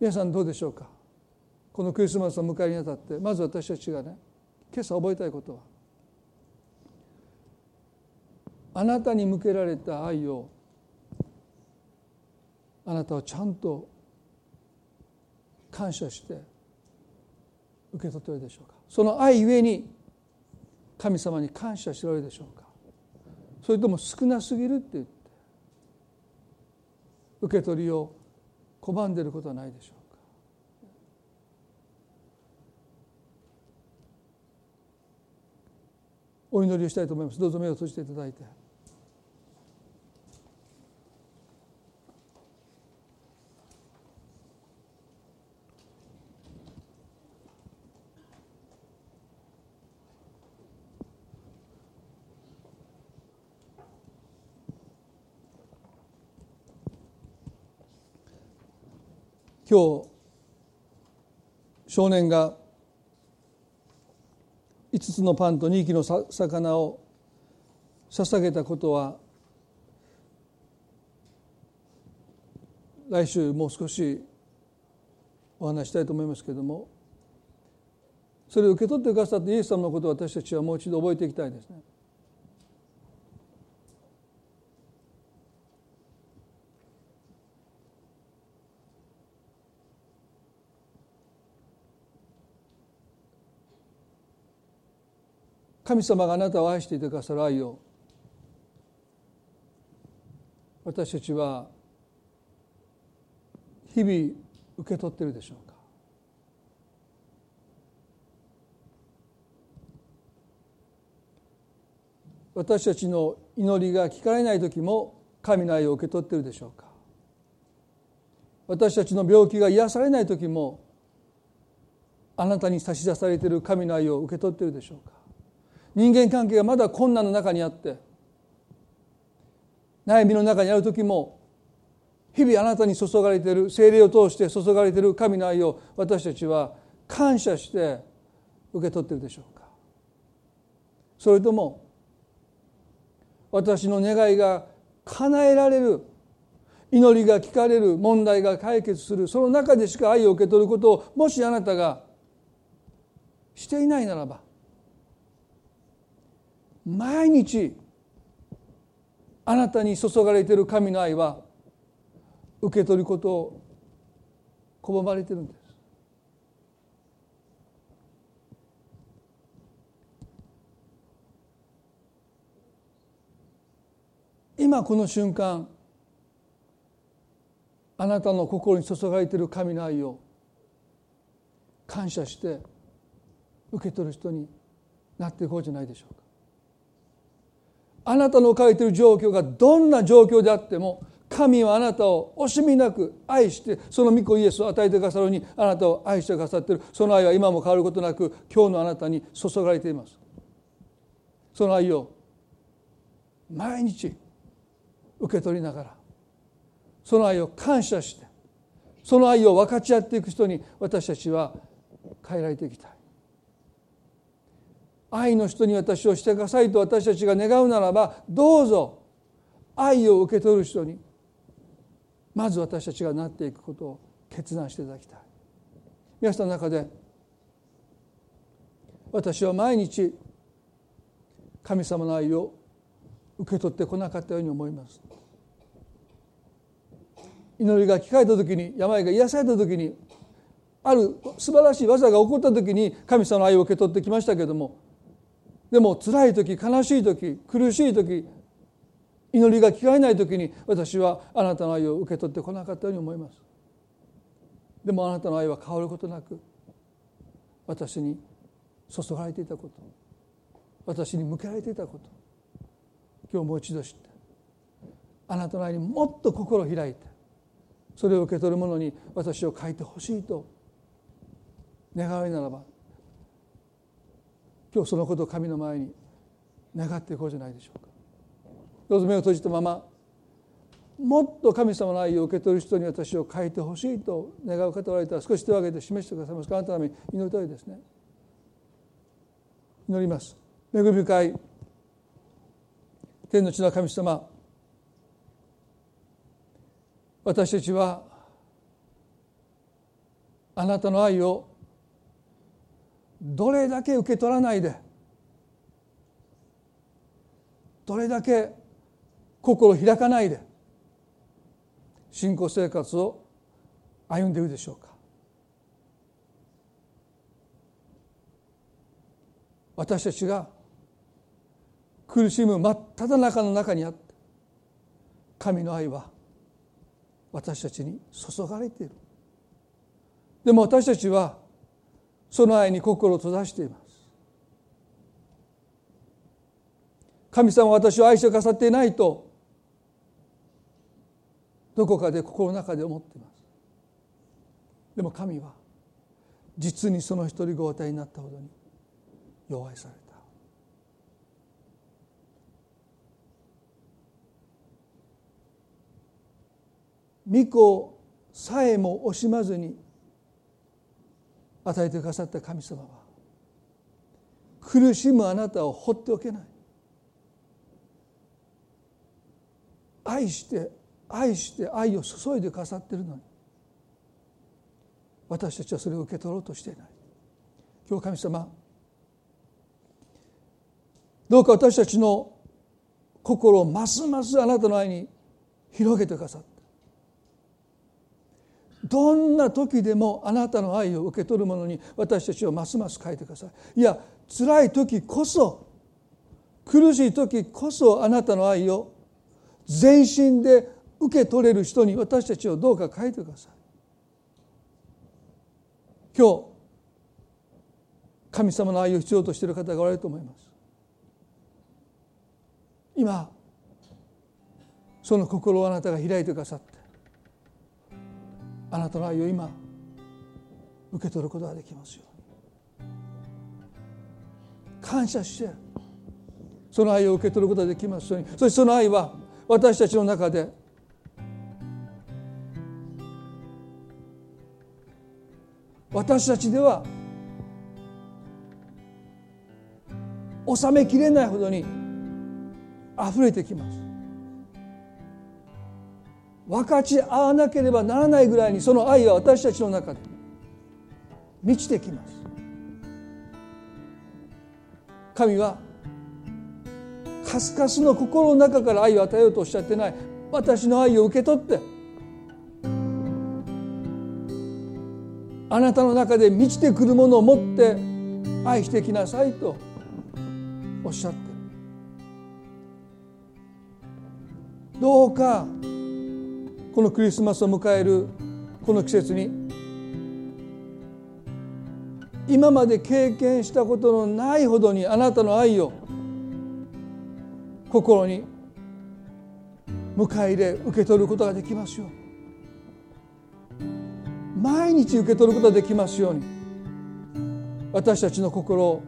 皆さんどうでしょうか？このクリスマスを迎えにあたって。まず私たちがね今朝覚えたいことはあなたに向けられた愛をあなたはちゃんと感謝して受け取っているでしょうか？その愛ゆえに神様に感謝しておるでしょうか？それとも少なすぎるって言って受け取りを拒んでいることはないでしょうか。お祈りをしたいと思います。どうぞ目を閉じていただいて。今日少年が5つのパンと2匹の魚を捧げたことは来週もう少しお話したいと思いますけれどもそれを受け取ってくださったイエス様のことを私たちはもう一度覚えていきたいですね。神様があなたを愛していてくださる愛を私たちは日々受け取ってるでしょうか？私たちの祈りが聞かれない時も神の愛を受け取ってるでしょうか？私たちの病気が癒されない時もあなたに差し出されている神の愛を受け取ってるでしょうか？人間関係がまだ困難の中にあって悩みの中にある時も日々あなたに注がれている精霊を通して注がれている神の愛を私たちは感謝して受け取っているでしょうか。それとも私の願いが叶えられる祈りが聞かれる問題が解決するその中でしか愛を受け取ることをもしあなたがしていないならば毎日あなたに注がれている神の愛は受け取ることを拒まれてるんです。今この瞬間あなたの心に注がれている神の愛を感謝して受け取る人になっていこうじゃないでしょうか。あなたの書いている状況がどんな状況であっても神はあなたを惜しみなく愛してその御子イエスを与えてくださるようにあなたを愛してくださっている。その愛は今も変わることなく今日のあなたに注がれています。その愛を毎日受け取りながらその愛を感謝してその愛を分かち合っていく人に私たちは変えられていきたい。愛の人に私をしてくださいと私たちが願うならばどうぞ愛を受け取る人にまず私たちがなっていくことを決断していただきたい。皆さんの中で私は毎日神様の愛を受け取ってこなかったように思います。祈りが聞かれた時に病が癒された時にある素晴らしい技が起こった時に神様の愛を受け取ってきましたけれどもでも辛い時悲しい時苦しい時祈りが聞かれない時に私はあなたの愛を受け取ってこなかったように思います。でもあなたの愛は変わることなく私に注がれていたこと私に向けられていたこと今日もう一度知ってあなたの愛にもっと心を開いてそれを受け取る者に私を書いてほしいと願うならば今日そのことを神の前に願っていこうじゃないでしょうか。どうぞ目を閉じたままもっと神様の愛を受け取る人に私を変えてほしいと願う方がいたら少し手を挙げて示してくださいます。かあなたのために祈りたいですね。祈ります。恵み深い天の地の神様私たちはあなたの愛をどれだけ受け取らないでどれだけ心を開かないで信仰生活を歩んでいるでしょうか。私たちが苦しむ真っ只中の中にあって神の愛は私たちに注がれている。でも私たちはその愛に心を閉ざしています。神様は私を愛してくださっていないとどこかで心の中で思っています。でも神は実にその一人ご与えになったほどに弱いされた。御子さえも惜しまずに与えてくださった神様は苦しむあなたを放っておけない。愛して愛して愛を注いでくださっているのに私たちはそれを受け取ろうとしていない。今日神様どうか私たちの心をますますあなたの愛に広げてくださってどんな時でもあなたの愛を受け取るものに私たちをますます変えてください。いや辛い時こそ苦しい時こそあなたの愛を全身で受け取れる人に私たちをどうか変えてください。今日神様の愛を必要としている方がおられると思います。今その心をあなたが開いてくださってあなたの愛を今受け取ることができますように。感謝して。その愛を受け取ることができますように。そしてその愛は私たちの中で私たちでは収めきれないほどに溢れてきます。分かち合わなければならないぐらいにその愛は私たちの中で満ちてきます。神はカスカスの心の中から愛を与えようとおっしゃってない。私の愛を受け取ってあなたの中で満ちてくるものを持って愛してきなさいとおっしゃってる。どうかこのクリスマスを迎えるこの季節に今まで経験したことのないほどにあなたの愛を心に迎え入れ受け取ることができますように。毎日受け取ることができますように。私たちの心を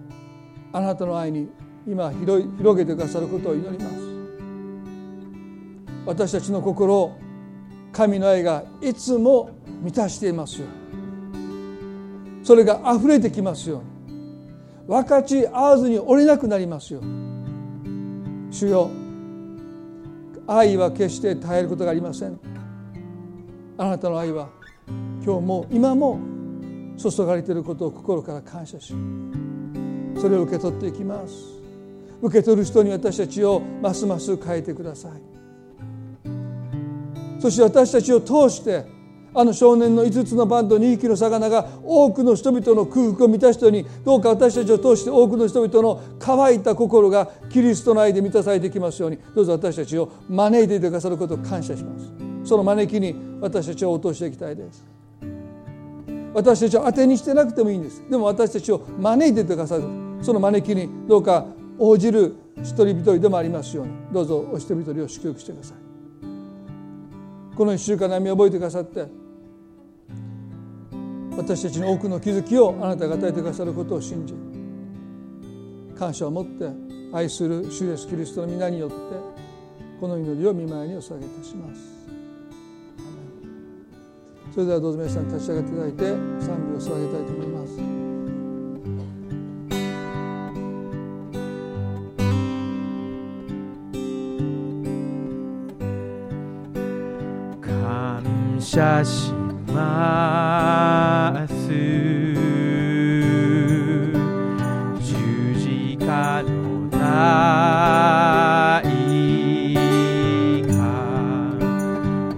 あなたの愛に今広げてくださることを祈ります。私たちの心を神の愛がいつも満たしていますよそれが溢れてきますように。分かち合わずに折れなくなりますよ主よ愛は決して絶えることがありません。あなたの愛は今日も今も注がれていることを心から感謝しそれを受け取っていきます。受け取る人に私たちをますます変えてください。そして私たちを通してあの少年の5つのバンド2匹の魚が多くの人々の空腹を満たしたようにどうか私たちを通して多くの人々の乾いた心がキリストの愛で満たされてきますようにどうぞ私たちを招いていてくださることを感謝します。その招きに私たちを応答していきたいです。私たちを当てにしてなくてもいいんです。でも私たちを招いていてくださる。その招きにどうか応じる一人一人でもありますようにどうぞお一人一人を祝福してください。この1週間の歩みを覚えてくださって私たちの多くの気づきをあなたが与えてくださることを信じ感謝を持って愛する主イエスキリストの皆によってこの祈りを見舞いにお捧げいたします。それではどうぞ皆さん立ち上がっていただいて賛美を捧げたいと思います。謝します。十字架の代価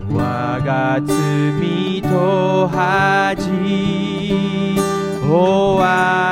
我が罪と恥追われ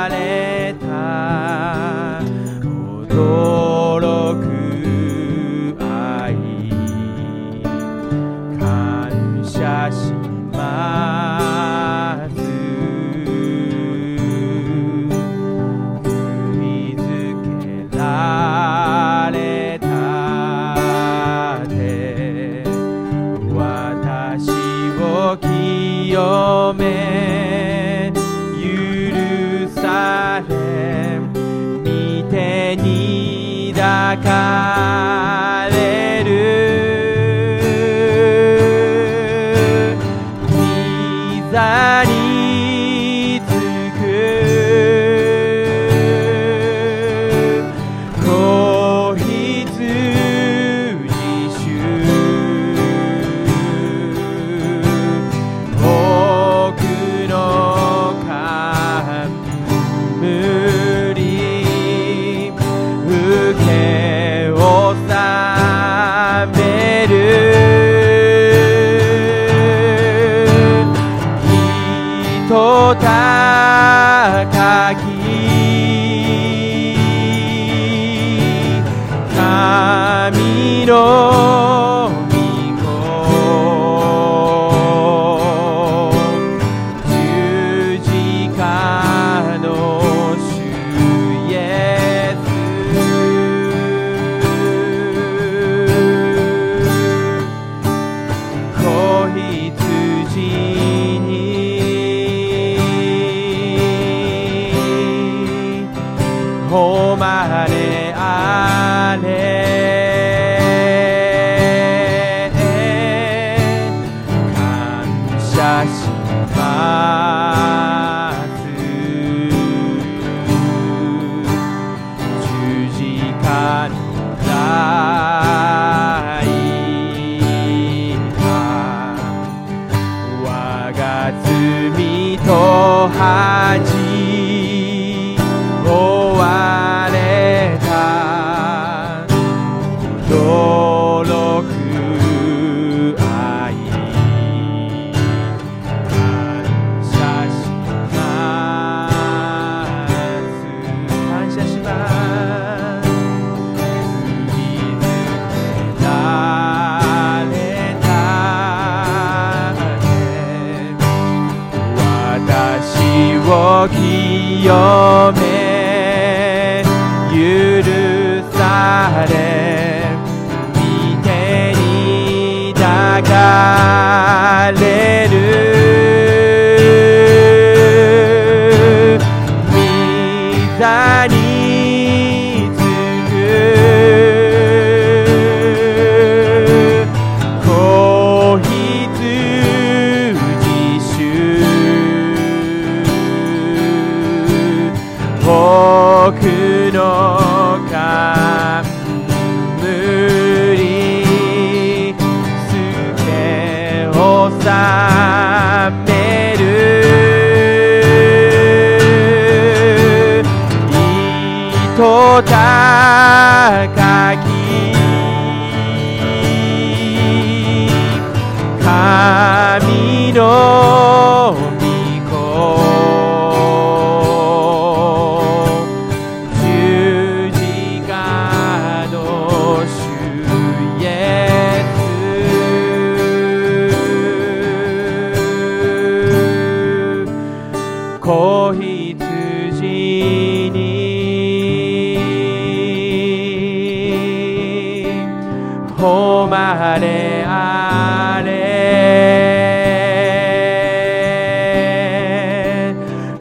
あれあれ。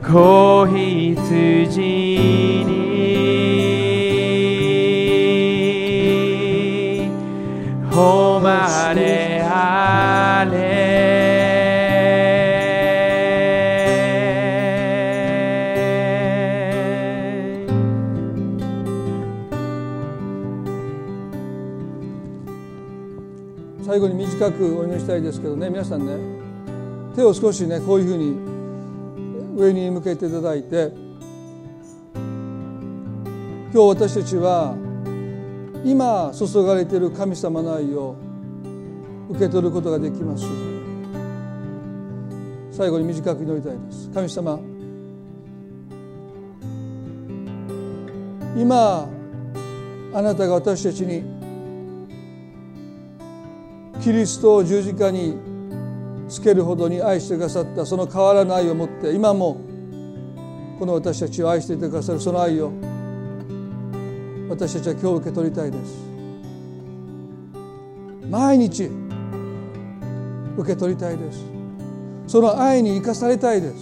子羊最後に短くお祈りしたいですけどね皆さんね手を少しねこういうふうに上に向けていただいて今日私たちは今注がれている神様の愛を受け取ることができます。最後に短く祈りたいです。神様今あなたが私たちにキリストを十字架につけるほどに愛してくださったその変わらぬ愛を持って今もこの私たちを愛していてくださるその愛を私たちは今日受け取りたいです。毎日受け取りたいです。その愛に生かされたいです。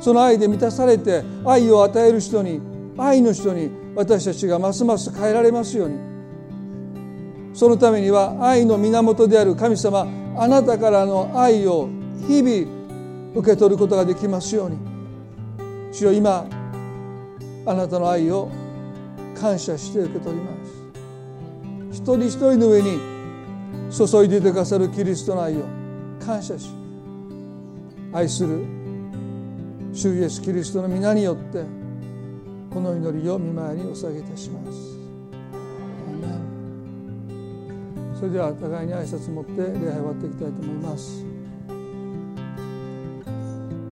その愛で満たされて愛を与える人に愛の人に私たちがますます変えられますように。そのためには愛の源である神様あなたからの愛を日々受け取ることができますように。主よ今あなたの愛を感謝して受け取ります。一人一人の上に注いでいてくださるキリストの愛を感謝し愛する主イエスキリストの皆によってこの祈りを見舞いにお下げいたします。それでは互いに挨拶を持って礼拝終わっていきたいと思います。